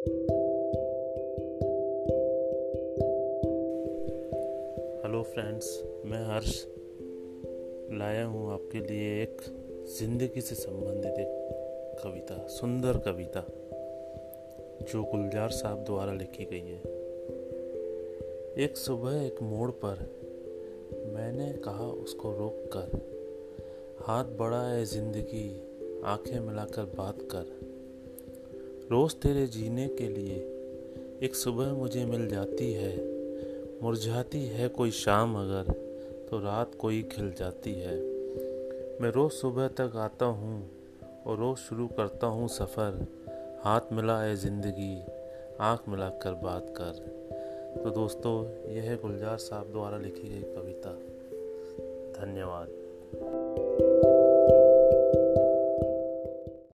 Hello friends मैं हर्ष। लाया हूँ आपके लिए एक ज़िंदगी से संबंधित एक कविता, सुंदर कविता, जो गुलजार साहब द्वारा लिखी गई है। एक सुबह एक मोड़ पर मैंने कहा उसको रोक कर, हाथ बड़ा है ज़िंदगी, आँखें मिलाकर बात कर। रोज़ तेरे जीने के लिए एक सुबह मुझे मिल जाती है। मुरझाती है कोई शाम अगर तो रात कोई खिल जाती है। मैं रोज़ सुबह तक आता हूँ और रोज़ शुरू करता हूँ सफ़र। हाथ मिला है ज़िंदगी, आँख मिला कर बात कर। तो दोस्तों, यह है गुलजार साहब द्वारा लिखी गई कविता। धन्यवाद।